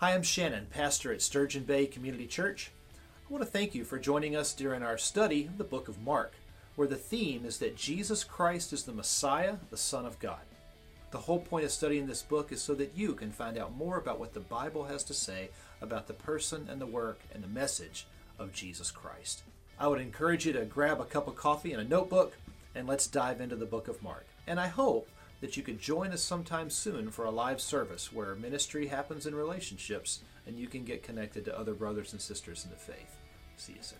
Hi, I'm Shannon, pastor at Sturgeon Bay Community Church. I want to thank you for joining us during our study of the book of Mark, where the theme is that Jesus Christ is the Messiah, the Son of God. The whole point of studying this book is so that you can find out more about what the Bible has to say about the person and the work and the message of Jesus Christ. I would encourage you to grab a cup of coffee and a notebook, and let's dive into the book of Mark. And I hope that you could join us sometime soon for a live service where ministry happens in relationships and you can get connected to other brothers and sisters in the faith. See you soon.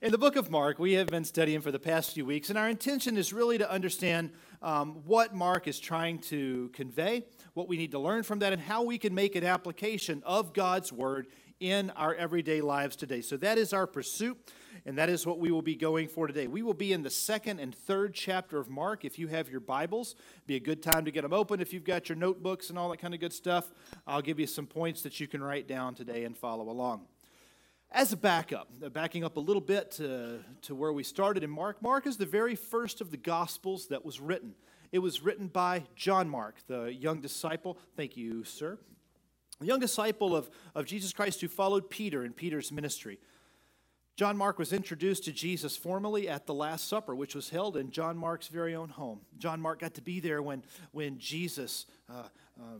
In the book of Mark, we have been studying for the past few weeks, and our intention is really to understand um, what Mark is trying to convey, what we need to learn from that, and how we can make an application of God's word in our everyday lives today. So that is our pursuit, and that is what we will be going for today. We will be in the second and third chapter of Mark. If you have your Bibles, be a good time to get them open. If you've got your notebooks and all that kind of good stuff, I'll give you some points that you can write down today and follow along. As a backup, uh, backing up a little bit to, to where we started in Mark, Mark is the very first of the Gospels that was written. It was written by John Mark, the young disciple. Thank you, sir a young disciple of, of Jesus Christ who followed Peter in Peter's ministry. John Mark was introduced to Jesus formally at the Last Supper, which was held in John Mark's very own home. John Mark got to be there when, when Jesus uh, uh,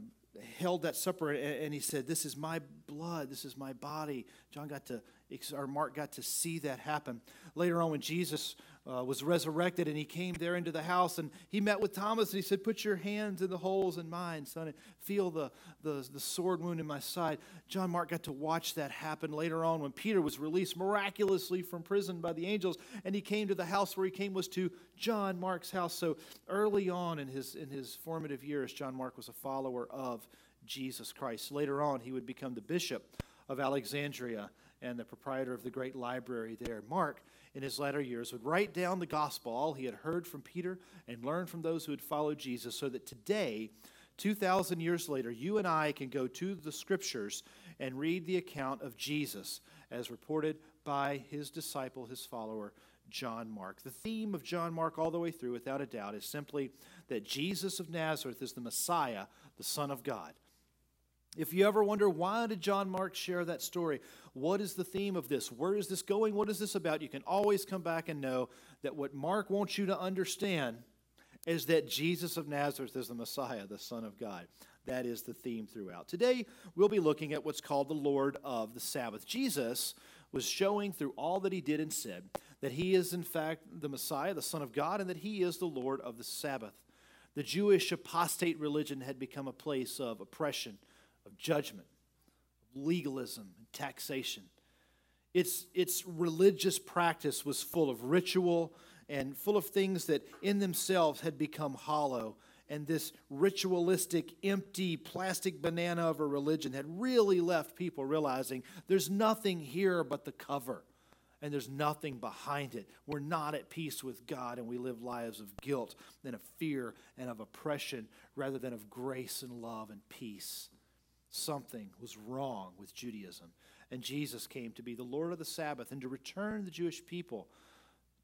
held that supper and he said, This is my blood, this is my body. John got to, or Mark got to see that happen. Later on, when Jesus uh, was resurrected and he came there into the house and he met with Thomas and he said, Put your hands in the holes in mine, son, and feel the, the, the sword wound in my side. John Mark got to watch that happen later on when Peter was released miraculously from prison by the angels and he came to the house where he came was to John Mark's house. So early on in his, in his formative years, John Mark was a follower of Jesus Christ. Later on, he would become the bishop of Alexandria and the proprietor of the great library there. Mark in his latter years would write down the gospel, all he had heard from Peter and learned from those who had followed Jesus, so that today, 2,000 years later, you and I can go to the scriptures and read the account of Jesus as reported by his disciple, his follower, John Mark. The theme of John Mark, all the way through, without a doubt, is simply that Jesus of Nazareth is the Messiah, the Son of God. If you ever wonder why did John Mark share that story, what is the theme of this? Where is this going? What is this about? You can always come back and know that what Mark wants you to understand is that Jesus of Nazareth is the Messiah, the Son of God. That is the theme throughout. Today, we'll be looking at what's called the Lord of the Sabbath. Jesus was showing through all that he did and said that he is, in fact, the Messiah, the Son of God, and that he is the Lord of the Sabbath. The Jewish apostate religion had become a place of oppression of judgment, of legalism, and taxation. Its, its religious practice was full of ritual and full of things that in themselves had become hollow. And this ritualistic, empty, plastic banana of a religion had really left people realizing there's nothing here but the cover and there's nothing behind it. We're not at peace with God, and we live lives of guilt and of fear and of oppression rather than of grace and love and peace something was wrong with Judaism. And Jesus came to be the Lord of the Sabbath and to return the Jewish people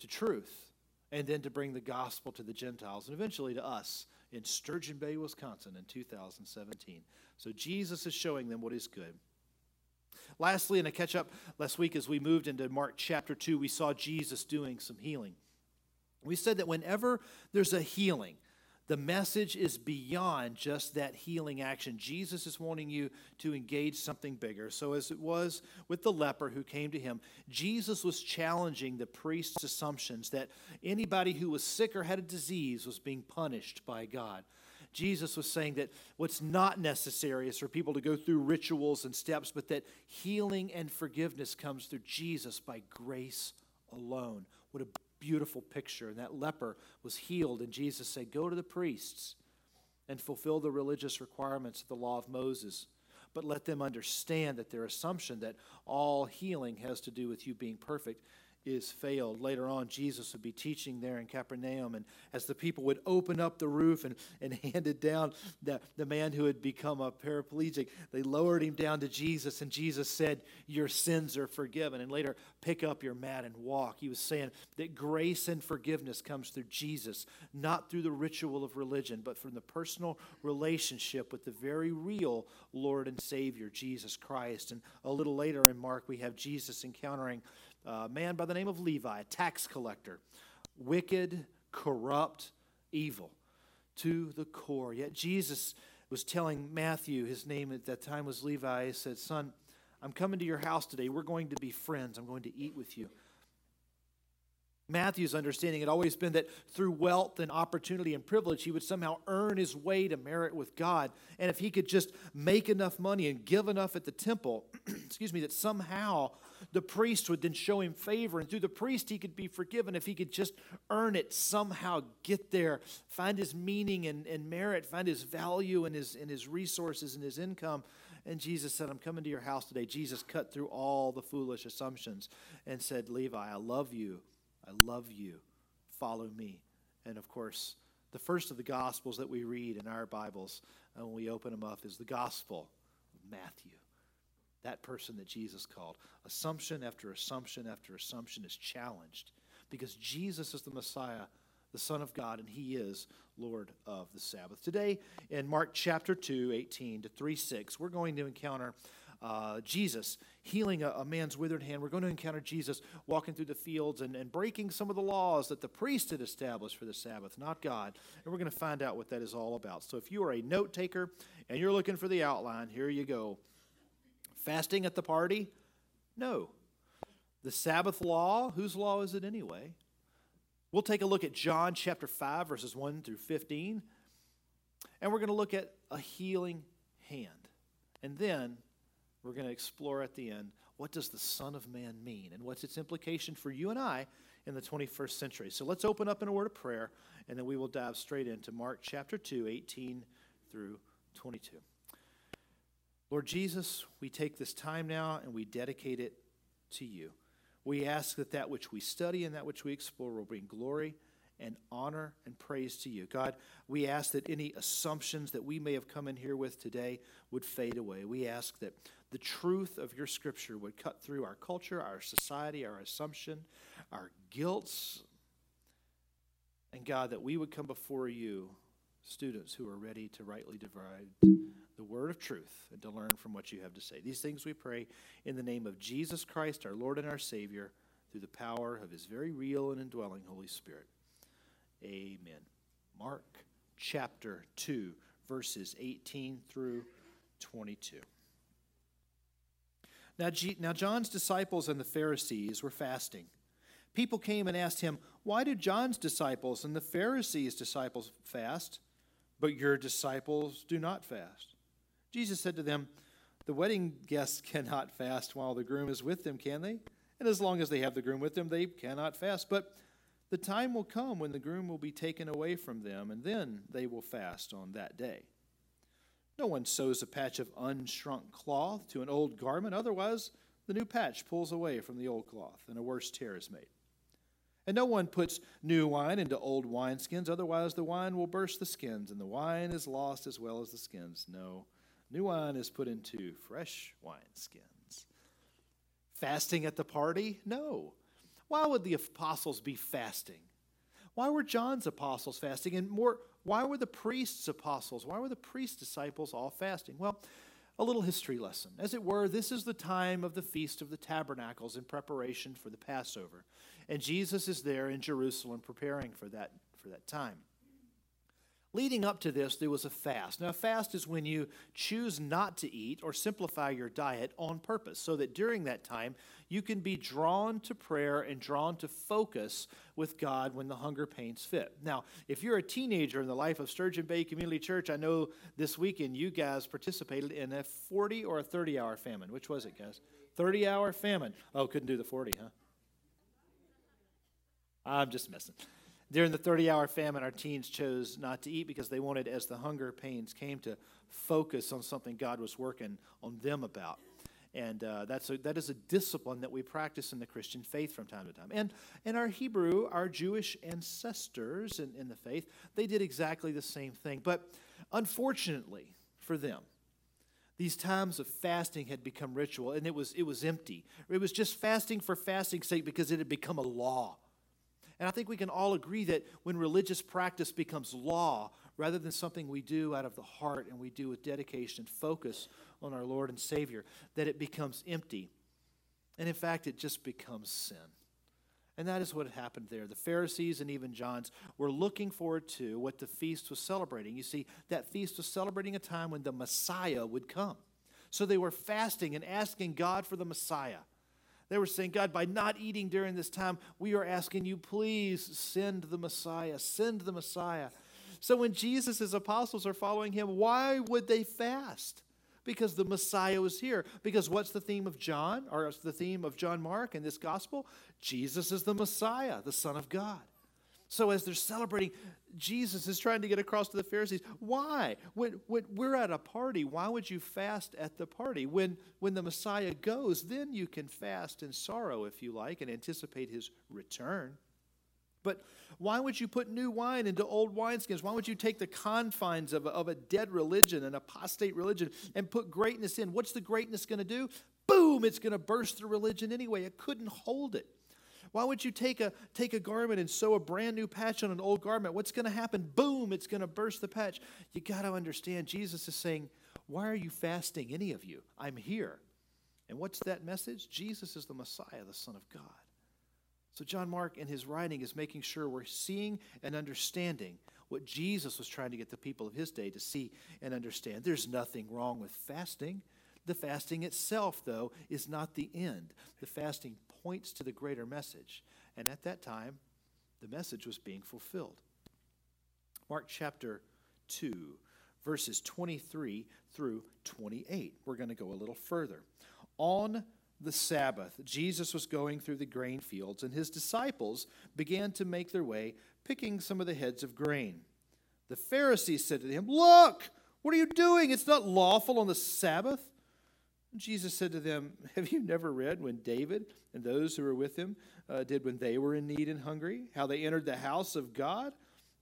to truth and then to bring the gospel to the Gentiles and eventually to us in Sturgeon Bay, Wisconsin in 2017. So Jesus is showing them what is good. Lastly, in a catch up last week as we moved into Mark chapter 2, we saw Jesus doing some healing. We said that whenever there's a healing, the message is beyond just that healing action. Jesus is wanting you to engage something bigger. So, as it was with the leper who came to him, Jesus was challenging the priest's assumptions that anybody who was sick or had a disease was being punished by God. Jesus was saying that what's not necessary is for people to go through rituals and steps, but that healing and forgiveness comes through Jesus by grace alone. What a beautiful picture. And that leper was healed, and Jesus said, Go to the priests and fulfill the religious requirements of the law of Moses. But let them understand that their assumption that all healing has to do with you being perfect is failed. Later on, Jesus would be teaching there in Capernaum, and as the people would open up the roof and, and handed down the, the man who had become a paraplegic, they lowered him down to Jesus, and Jesus said, Your sins are forgiven. And later, pick up your mat and walk. He was saying that grace and forgiveness comes through Jesus, not through the ritual of religion, but from the personal relationship with the very real Lord and Savior, Jesus Christ. And a little later in Mark, we have Jesus encountering a man by the name of Levi, a tax collector, wicked, corrupt, evil to the core. Yet Jesus was telling Matthew, his name at that time was Levi, he said, Son, I'm coming to your house today. We're going to be friends. I'm going to eat with you. Matthew's understanding had always been that through wealth and opportunity and privilege, he would somehow earn his way to merit with God. And if he could just make enough money and give enough at the temple, excuse me, that somehow the priest would then show him favor, and through the priest he could be forgiven if he could just earn it, somehow get there, find his meaning and, and merit, find his value and his, and his resources and his income. And Jesus said, I'm coming to your house today. Jesus cut through all the foolish assumptions and said, Levi, I love you. I love you. Follow me. And of course, the first of the Gospels that we read in our Bibles, and when we open them up, is the Gospel of Matthew that person that Jesus called. Assumption after assumption after assumption is challenged because Jesus is the Messiah, the Son of God, and He is Lord of the Sabbath. Today, in Mark chapter 2, 18 to 3 6, we're going to encounter. Uh, Jesus healing a, a, man's withered hand. We're going to encounter Jesus walking through the fields and, and breaking some of the laws that the priest had established for the Sabbath, not God. And we're going to find out what that is all about. So if you are a note taker and you're looking for the outline, here you go. Fasting at the party? No. The Sabbath law, whose law is it anyway? We'll take a look at John chapter 5, verses 1 through 15, and we're going to look at a healing hand. And then we're going to explore at the end what does the Son of Man mean and what's its implication for you and I in the 21st century. So let's open up in a word of prayer, and then we will dive straight into Mark chapter 2, 18 through 22. Lord Jesus, we take this time now and we dedicate it to you. We ask that that which we study and that which we explore will bring glory and honor and praise to you. God, we ask that any assumptions that we may have come in here with today would fade away. We ask that the truth of your scripture would cut through our culture, our society, our assumption, our guilts. And God, that we would come before you, students who are ready to rightly divide the word of truth and to learn from what you have to say. These things we pray in the name of Jesus Christ, our Lord and our Savior, through the power of his very real and indwelling Holy Spirit. Amen. Mark chapter 2, verses 18 through 22. Now, now, John's disciples and the Pharisees were fasting. People came and asked him, Why do John's disciples and the Pharisees' disciples fast, but your disciples do not fast? Jesus said to them, The wedding guests cannot fast while the groom is with them, can they? And as long as they have the groom with them, they cannot fast. But the time will come when the groom will be taken away from them, and then they will fast on that day. No one sews a patch of unshrunk cloth to an old garment, otherwise, the new patch pulls away from the old cloth, and a worse tear is made. And no one puts new wine into old wineskins, otherwise, the wine will burst the skins, and the wine is lost as well as the skins. No, New wine is put into fresh wineskins. Fasting at the party? No. Why would the apostles be fasting? Why were John's apostles fasting? And more, why were the priests' apostles, why were the priest disciples all fasting? Well, a little history lesson. As it were, this is the time of the Feast of the Tabernacles in preparation for the Passover. And Jesus is there in Jerusalem preparing for that, for that time. Leading up to this, there was a fast. Now, a fast is when you choose not to eat or simplify your diet on purpose, so that during that time you can be drawn to prayer and drawn to focus with God when the hunger pains fit. Now, if you're a teenager in the life of Sturgeon Bay Community Church, I know this weekend you guys participated in a 40 or a 30 hour famine. Which was it, guys? 30 hour famine. Oh, couldn't do the 40, huh? I'm just messing. During the 30 hour famine, our teens chose not to eat because they wanted, as the hunger pains came, to focus on something God was working on them about. And uh, that's a, that is a discipline that we practice in the Christian faith from time to time. And, and our Hebrew, our Jewish ancestors in, in the faith, they did exactly the same thing. But unfortunately for them, these times of fasting had become ritual and it was, it was empty. It was just fasting for fasting's sake because it had become a law. And I think we can all agree that when religious practice becomes law rather than something we do out of the heart and we do with dedication and focus on our Lord and Savior, that it becomes empty. And in fact, it just becomes sin. And that is what happened there. The Pharisees and even John's were looking forward to what the feast was celebrating. You see, that feast was celebrating a time when the Messiah would come. So they were fasting and asking God for the Messiah. They were saying, God, by not eating during this time, we are asking you, please send the Messiah, send the Messiah. So when Jesus' apostles are following him, why would they fast? Because the Messiah was here. Because what's the theme of John, or the theme of John Mark in this gospel? Jesus is the Messiah, the Son of God. So as they're celebrating, Jesus is trying to get across to the Pharisees. Why? When, when we're at a party, why would you fast at the party? When, when the Messiah goes, then you can fast in sorrow, if you like, and anticipate his return. But why would you put new wine into old wineskins? Why would you take the confines of a, of a dead religion, an apostate religion, and put greatness in? What's the greatness going to do? Boom, it's going to burst the religion anyway. It couldn't hold it. Why would you take a, take a garment and sew a brand new patch on an old garment? What's going to happen? Boom, it's going to burst the patch. You got to understand, Jesus is saying, Why are you fasting, any of you? I'm here. And what's that message? Jesus is the Messiah, the Son of God. So, John Mark, in his writing, is making sure we're seeing and understanding what Jesus was trying to get the people of his day to see and understand. There's nothing wrong with fasting. The fasting itself, though, is not the end. The fasting points to the greater message. And at that time, the message was being fulfilled. Mark chapter 2, verses 23 through 28. We're going to go a little further. On the Sabbath, Jesus was going through the grain fields, and his disciples began to make their way, picking some of the heads of grain. The Pharisees said to him, Look, what are you doing? It's not lawful on the Sabbath. Jesus said to them, Have you never read when David and those who were with him uh, did when they were in need and hungry? How they entered the house of God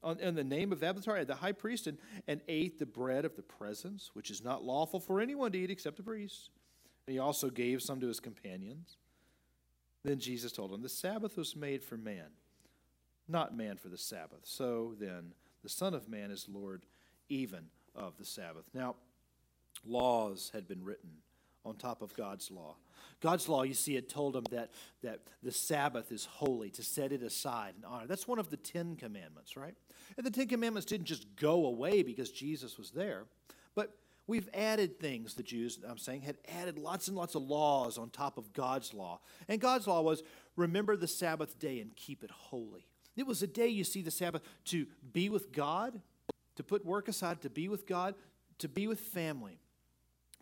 on, in the name of Abiathar, the high priest, and, and ate the bread of the presence, which is not lawful for anyone to eat except the priest. And he also gave some to his companions. Then Jesus told them, The Sabbath was made for man, not man for the Sabbath. So then, the Son of Man is Lord even of the Sabbath. Now, laws had been written on top of God's law. God's law, you see, it told them that, that the Sabbath is holy, to set it aside and honor. That's one of the Ten Commandments, right? And the Ten Commandments didn't just go away because Jesus was there, but we've added things, the Jews, I'm saying, had added lots and lots of laws on top of God's law. And God's law was remember the Sabbath day and keep it holy. It was a day, you see, the Sabbath to be with God, to put work aside, to be with God, to be with family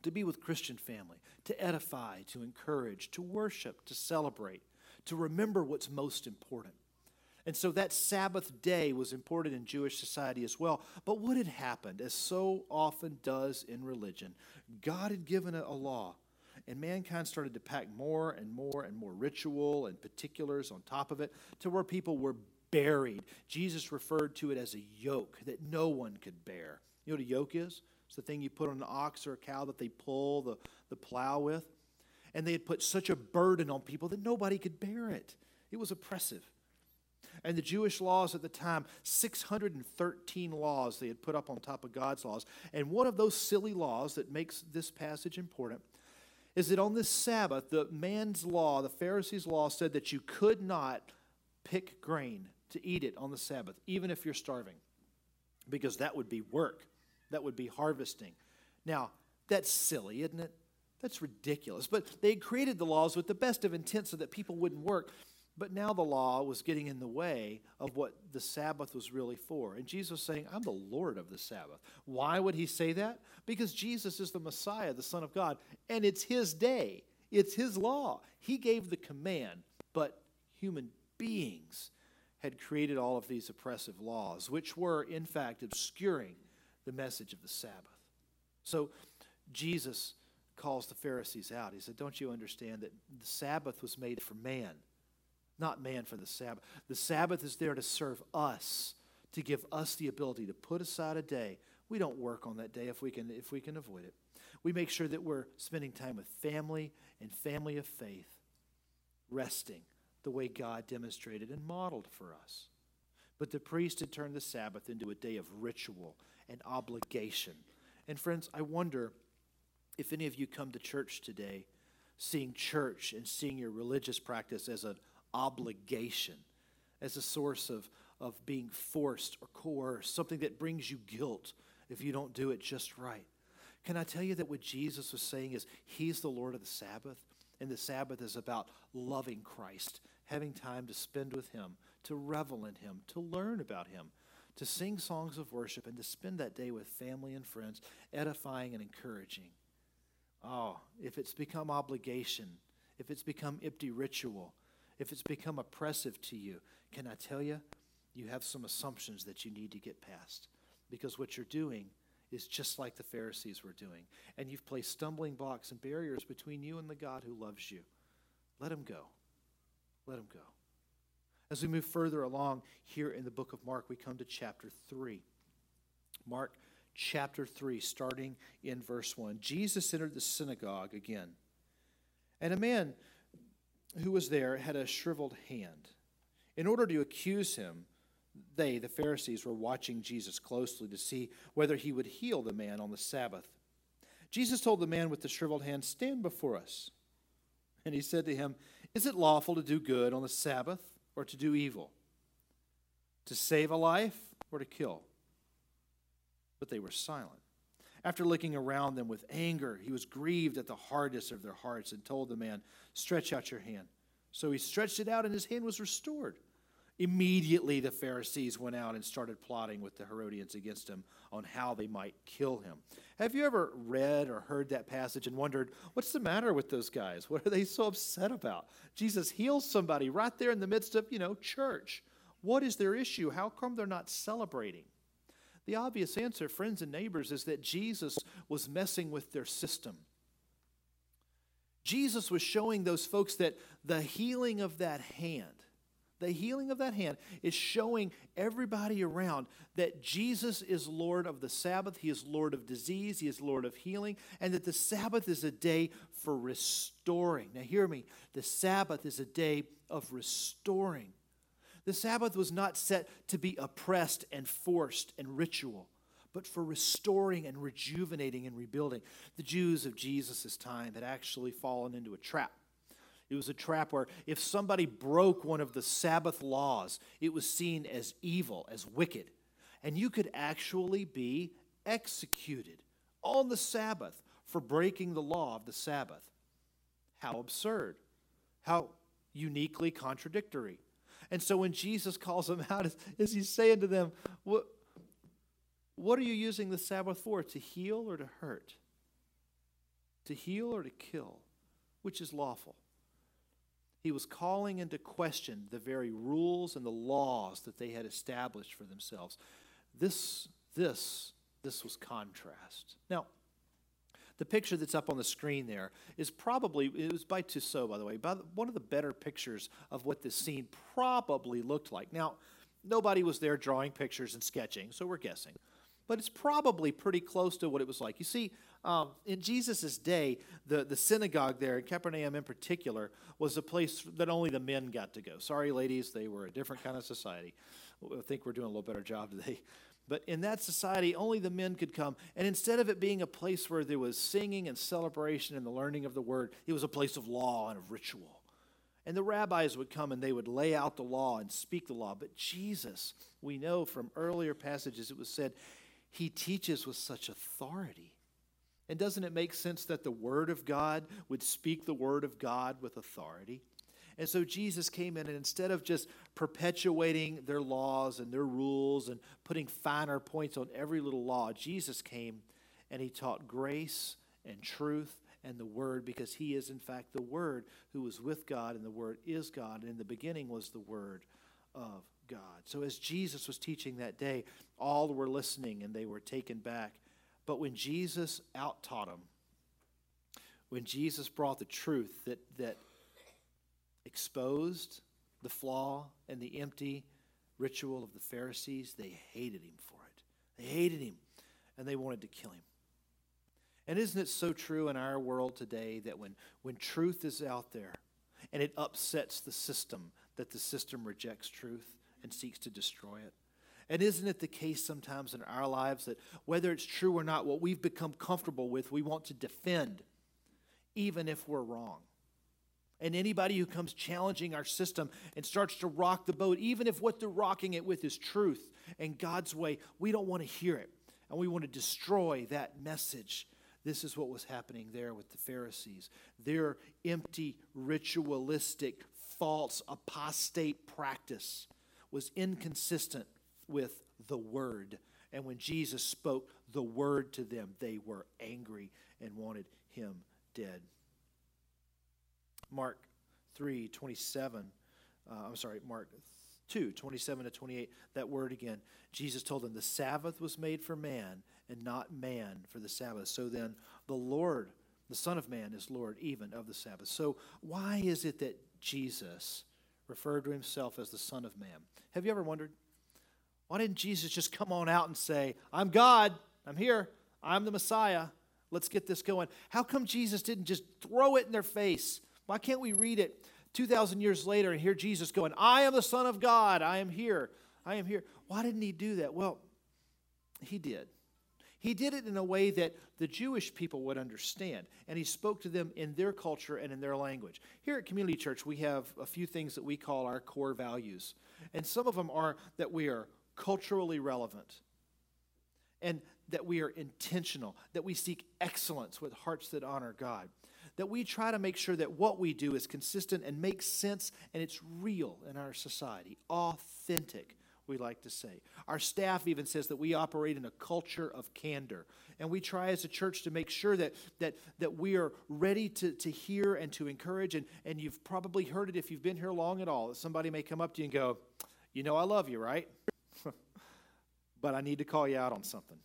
to be with Christian family, to edify, to encourage, to worship, to celebrate, to remember what's most important. And so that Sabbath day was important in Jewish society as well. But what had happened, as so often does in religion, God had given a, law, and mankind started to pack more and more and more ritual and particulars on top of it to where people were buried. Jesus referred to it as a yoke that no one could bear. You know what a yoke is? It's the thing you put on an ox or a cow that they pull the, the plow with. And they had put such a burden on people that nobody could bear it. It was oppressive. And the Jewish laws at the time, 613 laws they had put up on top of God's laws. And one of those silly laws that makes this passage important is that on this Sabbath, the man's law, the Pharisees' law, said that you could not pick grain to eat it on the Sabbath, even if you're starving, because that would be work that would be harvesting. Now, that's silly, isn't it? That's ridiculous. But they created the laws with the best of intent so that people wouldn't work. But now the law was getting in the way of what the Sabbath was really for. And Jesus was saying, I'm the Lord of the Sabbath. Why would he say that? Because Jesus is the Messiah, the Son of God, and it's his day, it's his law. He gave the command, but human beings had created all of these oppressive laws, which were, in fact, obscuring the message of the Sabbath. So Jesus calls the Pharisees out. He said, Don't you understand that the Sabbath was made for man, not man for the Sabbath? The Sabbath is there to serve us, to give us the ability to put aside a day. We don't work on that day if we can, if we can avoid it. We make sure that we're spending time with family and family of faith, resting the way God demonstrated and modeled for us. But the priest had turned the Sabbath into a day of ritual and obligation. And friends, I wonder if any of you come to church today seeing church and seeing your religious practice as an obligation, as a source of, of being forced or coerced, something that brings you guilt if you don't do it just right. Can I tell you that what Jesus was saying is He's the Lord of the Sabbath, and the Sabbath is about loving Christ, having time to spend with Him, to revel in Him, to learn about Him, to sing songs of worship, and to spend that day with family and friends, edifying and encouraging. Oh, if it's become obligation, if it's become empty ritual, if it's become oppressive to you, can I tell you, you have some assumptions that you need to get past. Because what you're doing is just like the Pharisees were doing. And you've placed stumbling blocks and barriers between you and the God who loves you. Let him go. Let him go. As we move further along here in the book of Mark, we come to chapter 3. Mark chapter 3, starting in verse 1. Jesus entered the synagogue again, and a man who was there had a shriveled hand. In order to accuse him, they, the Pharisees, were watching Jesus closely to see whether he would heal the man on the Sabbath. Jesus told the man with the shriveled hand, Stand before us. And he said to him, Is it lawful to do good on the Sabbath or to do evil? To save a life or to kill? But they were silent. After looking around them with anger, he was grieved at the hardness of their hearts and told the man, Stretch out your hand. So he stretched it out, and his hand was restored. Immediately, the Pharisees went out and started plotting with the Herodians against him on how they might kill him. Have you ever read or heard that passage and wondered, what's the matter with those guys? What are they so upset about? Jesus heals somebody right there in the midst of, you know, church. What is their issue? How come they're not celebrating? The obvious answer, friends and neighbors, is that Jesus was messing with their system. Jesus was showing those folks that the healing of that hand, the healing of that hand is showing everybody around that Jesus is Lord of the Sabbath. He is Lord of disease. He is Lord of healing. And that the Sabbath is a day for restoring. Now, hear me. The Sabbath is a day of restoring. The Sabbath was not set to be oppressed and forced and ritual, but for restoring and rejuvenating and rebuilding. The Jews of Jesus' time had actually fallen into a trap it was a trap where if somebody broke one of the Sabbath laws, it was seen as evil, as wicked. And you could actually be executed on the Sabbath for breaking the law of the Sabbath. How absurd. How uniquely contradictory. And so when Jesus calls them out, is, he saying to them, what, what are you using the Sabbath for? To heal or to hurt? To heal or to kill? Which is lawful? He was calling into question the very rules and the laws that they had established for themselves. This, this, this was contrast. Now, the picture that's up on the screen there is probably, it was by Tissot, by the way, by one of the better pictures of what this scene probably looked like. Now, nobody was there drawing pictures and sketching, so we're guessing. But it's probably pretty close to what it was like. You see, um, in Jesus' day, the, the synagogue there, in Capernaum in particular, was a place that only the men got to go. Sorry, ladies, they were a different kind of society. I think we're doing a little better job today. But in that society, only the men could come. And instead of it being a place where there was singing and celebration and the learning of the word, it was a place of law and of ritual. And the rabbis would come and they would lay out the law and speak the law. But Jesus, we know from earlier passages, it was said, he teaches with such authority. And doesn't it make sense that the Word of God would speak the Word of God with authority? And so Jesus came in, and instead of just perpetuating their laws and their rules and putting finer points on every little law, Jesus came and he taught grace and truth and the Word because he is, in fact, the Word who was with God, and the Word is God. And in the beginning was the Word of God. So as Jesus was teaching that day, all were listening and they were taken back but when Jesus out taught them, when Jesus brought the truth that, that exposed the flaw and the empty ritual of the Pharisees, they hated him for it. They hated him and they wanted to kill him. And isn't it so true in our world today that when, when truth is out there and it upsets the system, that the system rejects truth and seeks to destroy it? And isn't it the case sometimes in our lives that whether it's true or not, what we've become comfortable with, we want to defend, even if we're wrong? And anybody who comes challenging our system and starts to rock the boat, even if what they're rocking it with is truth and God's way, we don't want to hear it. And we want to destroy that message. This is what was happening there with the Pharisees. Their empty, ritualistic, false, apostate practice was inconsistent with the word. And when Jesus spoke the word to them, they were angry and wanted him dead. Mark 3 27, uh, I'm sorry, Mark 2 27 to 28, that word again. Jesus told them, The Sabbath was made for man, and not man for the Sabbath. So then, the Lord, the Son of Man, is Lord even of the Sabbath. So, why is it that Jesus referred to himself as the Son of Man? Have you ever wondered? Why didn't Jesus just come on out and say, I'm God, I'm here, I'm the Messiah, let's get this going? How come Jesus didn't just throw it in their face? Why can't we read it 2,000 years later and hear Jesus going, I am the Son of God, I am here, I am here? Why didn't he do that? Well, he did. He did it in a way that the Jewish people would understand, and he spoke to them in their culture and in their language. Here at Community Church, we have a few things that we call our core values, and some of them are that we are culturally relevant, and that we are intentional, that we seek excellence with hearts that honor God, that we try to make sure that what we do is consistent and makes sense and it's real in our society, authentic. We like to say. Our staff even says that we operate in a culture of candor. And we try as a church to make sure that, that, that we are ready to, to hear and to encourage. And, and you've probably heard it if you've been here long at all. That somebody may come up to you and go, You know, I love you, right? But I need to call you out on something.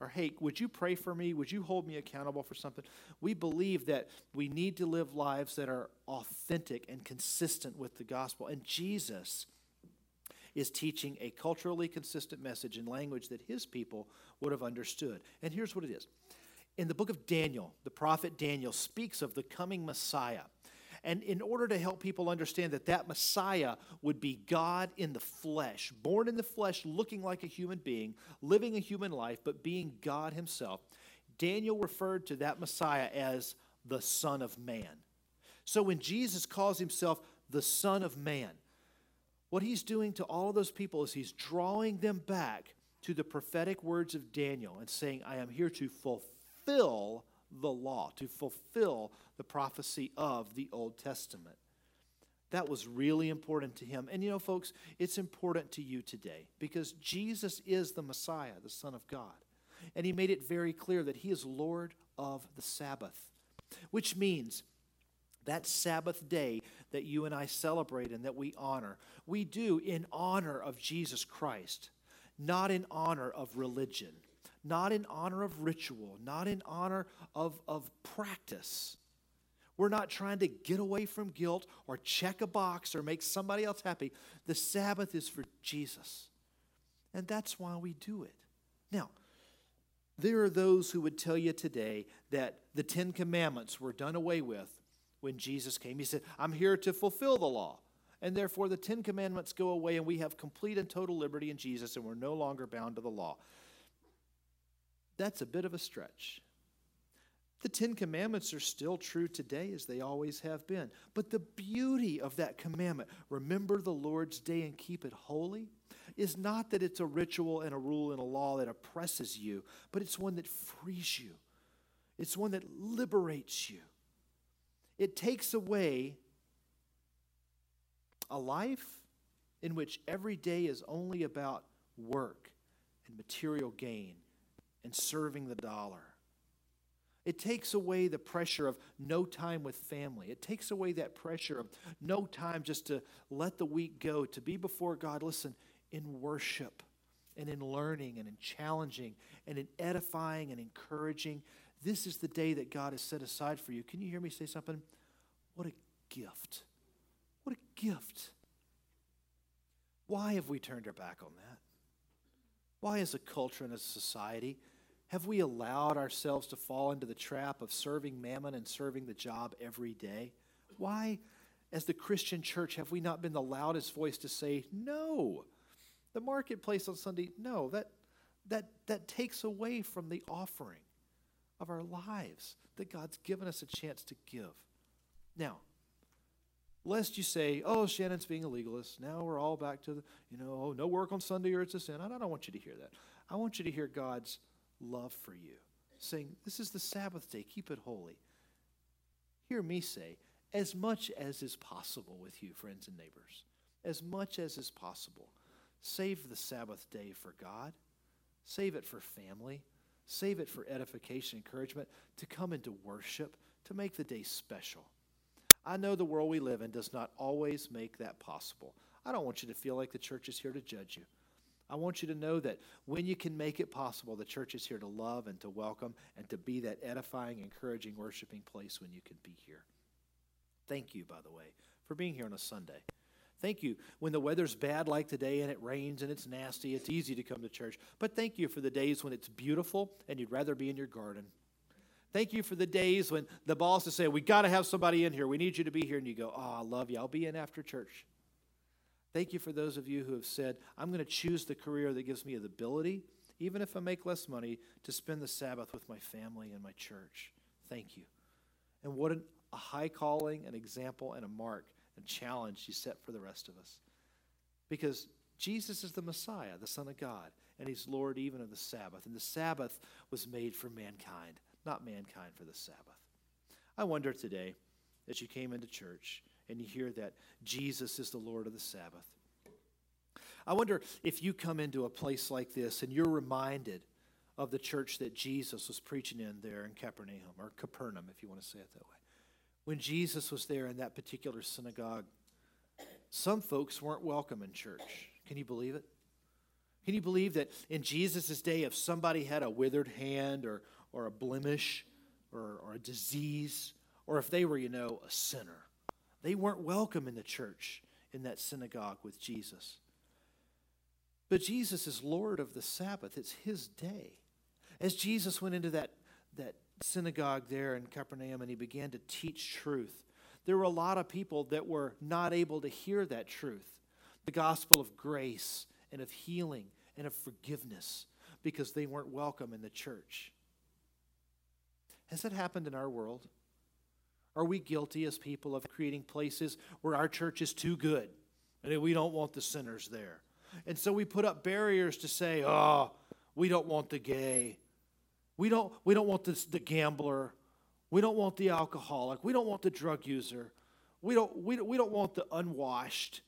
Or, hey, would you pray for me? Would you hold me accountable for something? We believe that we need to live lives that are authentic and consistent with the gospel. And Jesus is teaching a culturally consistent message in language that his people would have understood. And here's what it is in the book of Daniel, the prophet Daniel speaks of the coming Messiah. And in order to help people understand that that Messiah would be God in the flesh, born in the flesh, looking like a human being, living a human life, but being God himself, Daniel referred to that Messiah as the Son of Man. So when Jesus calls himself the Son of Man, what he's doing to all of those people is he's drawing them back to the prophetic words of Daniel and saying, I am here to fulfill the law, to fulfill the prophecy of the Old Testament. That was really important to him. And you know, folks, it's important to you today because Jesus is the Messiah, the Son of God. And he made it very clear that he is Lord of the Sabbath, which means that Sabbath day that you and I celebrate and that we honor, we do in honor of Jesus Christ, not in honor of religion not in honor of ritual, not in honor of, of practice. We're not trying to get away from guilt or check a box or make somebody else happy. The Sabbath is for Jesus. And that's why we do it. Now, there are those who would tell you today that the Ten Commandments were done away with when Jesus came. He said, I'm here to fulfill the law. And therefore, the Ten Commandments go away, and we have complete and total liberty in Jesus, and we're no longer bound to the law. That's a bit of a stretch. The Ten Commandments are still true today as they always have been. But the beauty of that commandment, remember the Lord's day and keep it holy, is not that it's a ritual and a rule and a law that oppresses you, but it's one that frees you. It's one that liberates you. It takes away a life in which every day is only about work and material gain and serving the dollar. It takes away the pressure of no time with family. It takes away that pressure of no time just to let the week go, to be before God, listen, in worship and in learning and in challenging and in edifying and encouraging. This is the day that God has set aside for you. Can you hear me say something? What a gift. What a gift. Why have we turned our back on that? Why, as a culture and as a society, have we allowed ourselves to fall into the trap of serving mammon and serving the job every day? Why, as the Christian church, have we not been the loudest voice to say, no? The marketplace on Sunday, no, that, that, that takes away from the offering of our lives that God's given us a chance to give. Now, lest you say, oh, Shannon's being a legalist. Now we're all back to the, you know, oh, no work on Sunday or it's a sin. I don't want you to hear that. I want you to hear God's love for you, saying, this is the Sabbath day, keep it holy. Hear me say, as much as is possible with you, friends and neighbors, as much as is possible, save the Sabbath day for God, save it for family, save it for edification, encouragement, to come into worship, to make the day special. I know the world we live in does not always make that possible. I don't want you to feel like the church is here to judge you. I want you to know that when you can make it possible, the church is here to love and to welcome and to be that edifying, encouraging, worshiping place when you can be here. Thank you, by the way, for being here on a Sunday. Thank you. When the weather's bad like today and it rains and it's nasty, it's easy to come to church. But thank you for the days when it's beautiful and you'd rather be in your garden. Thank you for the days when the boss is saying, We got to have somebody in here. We need you to be here. And you go, Oh, I love you. I'll be in after church. Thank you for those of you who have said, I'm going to choose the career that gives me the ability, even if I make less money, to spend the Sabbath with my family and my church. Thank you. And what an, a high calling, an example, and a mark and challenge you set for the rest of us. Because Jesus is the Messiah, the Son of God, and He's Lord even of the Sabbath. And the Sabbath was made for mankind not mankind for the Sabbath. I wonder today, as you came into church and you hear that Jesus is the Lord of the Sabbath, I wonder if you come into a place like this and you're reminded of the church that Jesus was preaching in there in Capernaum, or Capernaum, if you want to say it that way. When Jesus was there in that particular synagogue, some folks weren't welcome in church. Can you believe it? Can you believe that in Jesus' day, if somebody had a withered hand or, or a blemish or, or a disease, or if they were, you know, a sinner. They weren't welcome in the church in that synagogue with Jesus. But Jesus is Lord of the Sabbath, it's his day. As Jesus went into that, that synagogue there in Capernaum and he began to teach truth, there were a lot of people that were not able to hear that truth the gospel of grace and of healing and of forgiveness because they weren't welcome in the church. Has that happened in our world? Are we guilty as people of creating places where our church is too good and we don't want the sinners there? And so we put up barriers to say, oh, we don't want the gay. We don't, we don't want the, the gambler. We don't want the alcoholic. We don't want the drug user. We don't, we, we don't want the unwashed.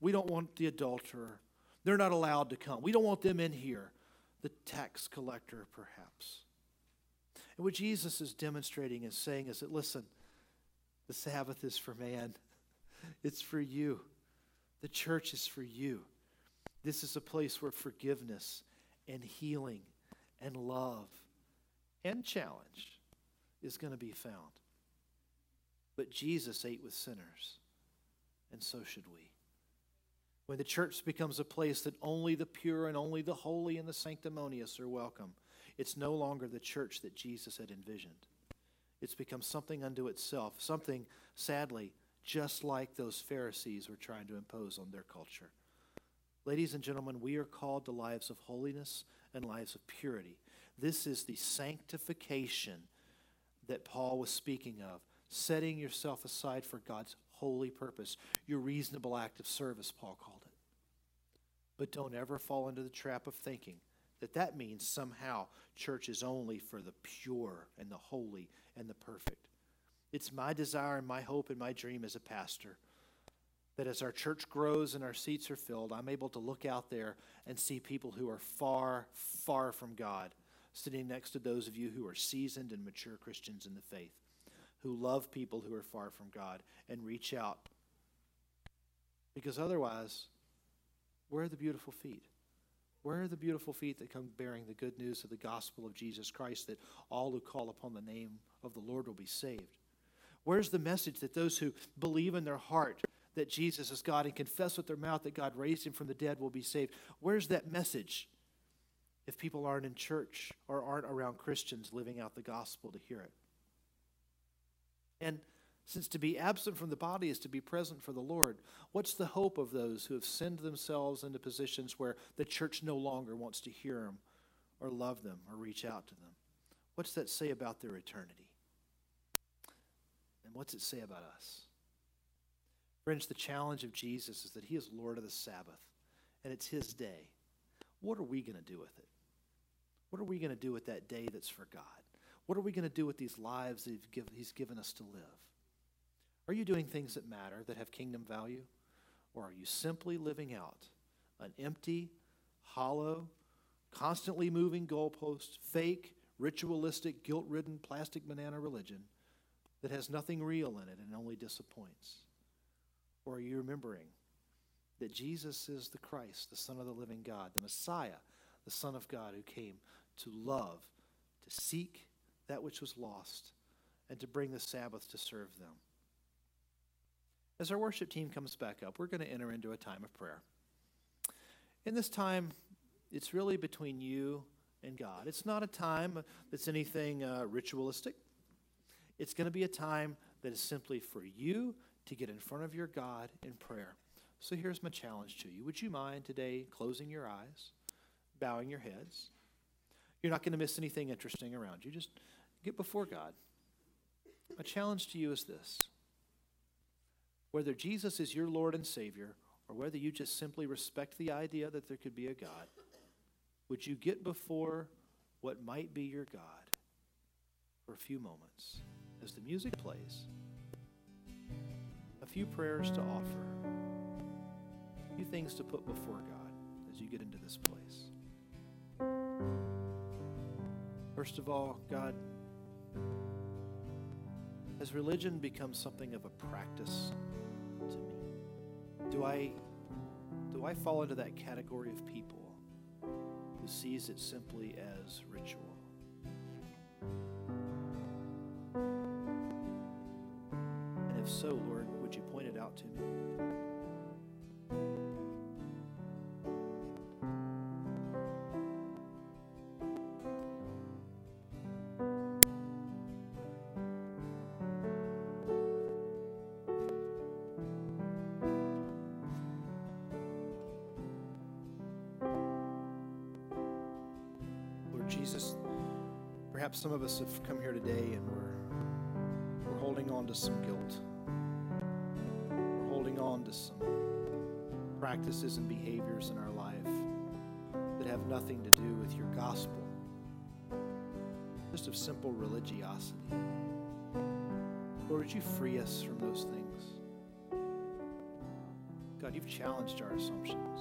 We don't want the adulterer. They're not allowed to come. We don't want them in here. The tax collector, perhaps. And what Jesus is demonstrating and saying is that, listen, the Sabbath is for man, it's for you. The church is for you. This is a place where forgiveness and healing and love and challenge is going to be found. But Jesus ate with sinners, and so should we. When the church becomes a place that only the pure and only the holy and the sanctimonious are welcome, it's no longer the church that Jesus had envisioned. It's become something unto itself, something, sadly, just like those Pharisees were trying to impose on their culture. Ladies and gentlemen, we are called to lives of holiness and lives of purity. This is the sanctification that Paul was speaking of, setting yourself aside for God's holy purpose, your reasonable act of service, Paul called it. But don't ever fall into the trap of thinking that that means somehow church is only for the pure and the holy and the perfect. It's my desire and my hope and my dream as a pastor that as our church grows and our seats are filled, I'm able to look out there and see people who are far, far from God sitting next to those of you who are seasoned and mature Christians in the faith, who love people who are far from God and reach out. Because otherwise, where are the beautiful feet? Where are the beautiful feet that come bearing the good news of the gospel of Jesus Christ that all who call upon the name of the Lord will be saved? Where's the message that those who believe in their heart that Jesus is God and confess with their mouth that God raised him from the dead will be saved? Where's that message if people aren't in church or aren't around Christians living out the gospel to hear it? And since to be absent from the body is to be present for the Lord, what's the hope of those who have sinned themselves into positions where the church no longer wants to hear them or love them or reach out to them? What's that say about their eternity? And what's it say about us? Friends, the challenge of Jesus is that he is Lord of the Sabbath and it's his day. What are we going to do with it? What are we going to do with that day that's for God? What are we going to do with these lives that he's given us to live? Are you doing things that matter, that have kingdom value? Or are you simply living out an empty, hollow, constantly moving goalpost, fake, ritualistic, guilt ridden, plastic banana religion that has nothing real in it and only disappoints? Or are you remembering that Jesus is the Christ, the Son of the living God, the Messiah, the Son of God who came to love, to seek that which was lost, and to bring the Sabbath to serve them? As our worship team comes back up, we're going to enter into a time of prayer. In this time, it's really between you and God. It's not a time that's anything uh, ritualistic. It's going to be a time that is simply for you to get in front of your God in prayer. So here's my challenge to you. Would you mind today closing your eyes, bowing your heads? You're not going to miss anything interesting around you. Just get before God. My challenge to you is this whether Jesus is your Lord and Savior, or whether you just simply respect the idea that there could be a God, would you get before what might be your God for a few moments as the music plays? A few prayers to offer, a few things to put before God as you get into this place. First of all, God, has religion become something of a practice to me? Do I do I fall into that category of people who sees it simply as ritual? And if so, Lord, would you point it out to me? Perhaps some of us have come here today and we're, we're holding on to some guilt. We're holding on to some practices and behaviors in our life that have nothing to do with your gospel, just of simple religiosity. Lord, would you free us from those things? God, you've challenged our assumptions.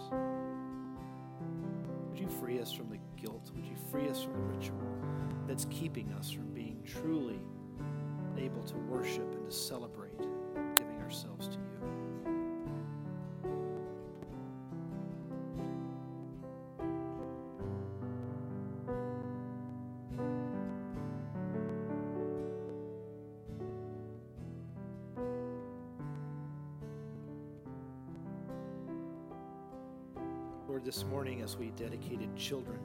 Would you free us from the guilt? Would you free us from the ritual that's keeping us from being truly able to worship and to celebrate giving ourselves to you? Lord, this morning as we dedicated children,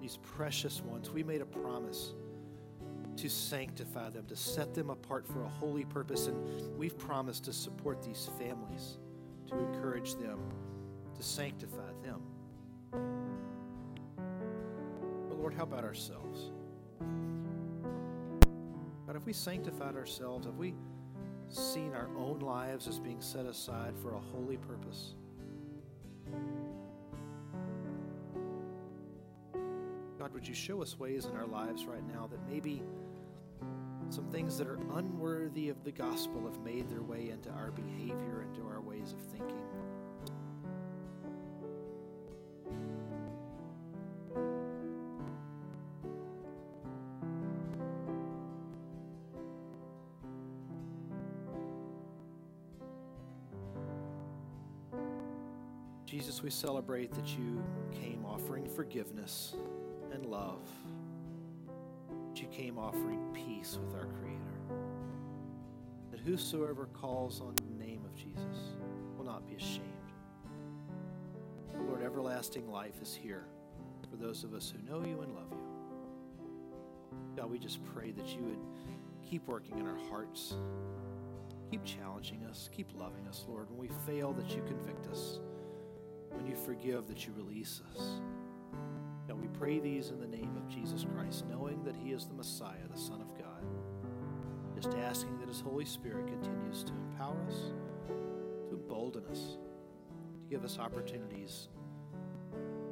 these precious ones, we made a promise to sanctify them, to set them apart for a holy purpose. And we've promised to support these families, to encourage them, to sanctify them. But Lord, how about ourselves? God, have we sanctified ourselves? Have we seen our own lives as being set aside for a holy purpose? Would you show us ways in our lives right now that maybe some things that are unworthy of the gospel have made their way into our behavior, into our ways of thinking? Jesus, we celebrate that you came offering forgiveness and love. That you came offering peace with our Creator. That whosoever calls on the name of Jesus will not be ashamed. Lord, everlasting life is here for those of us who know you and love you. God, we just pray that you would keep working in our hearts, keep challenging us, keep loving us, Lord. When we fail, that you convict us when you forgive, that you release us. Pray these in the name of Jesus Christ, knowing that He is the Messiah, the Son of God. Just asking that His Holy Spirit continues to empower us, to embolden us, to give us opportunities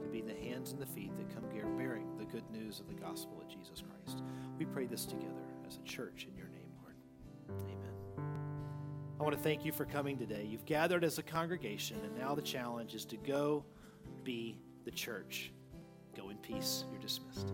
to be the hands and the feet that come bearing the good news of the gospel of Jesus Christ. We pray this together as a church in your name, Lord. Amen. I want to thank you for coming today. You've gathered as a congregation, and now the challenge is to go be the church. Peace. You're dismissed.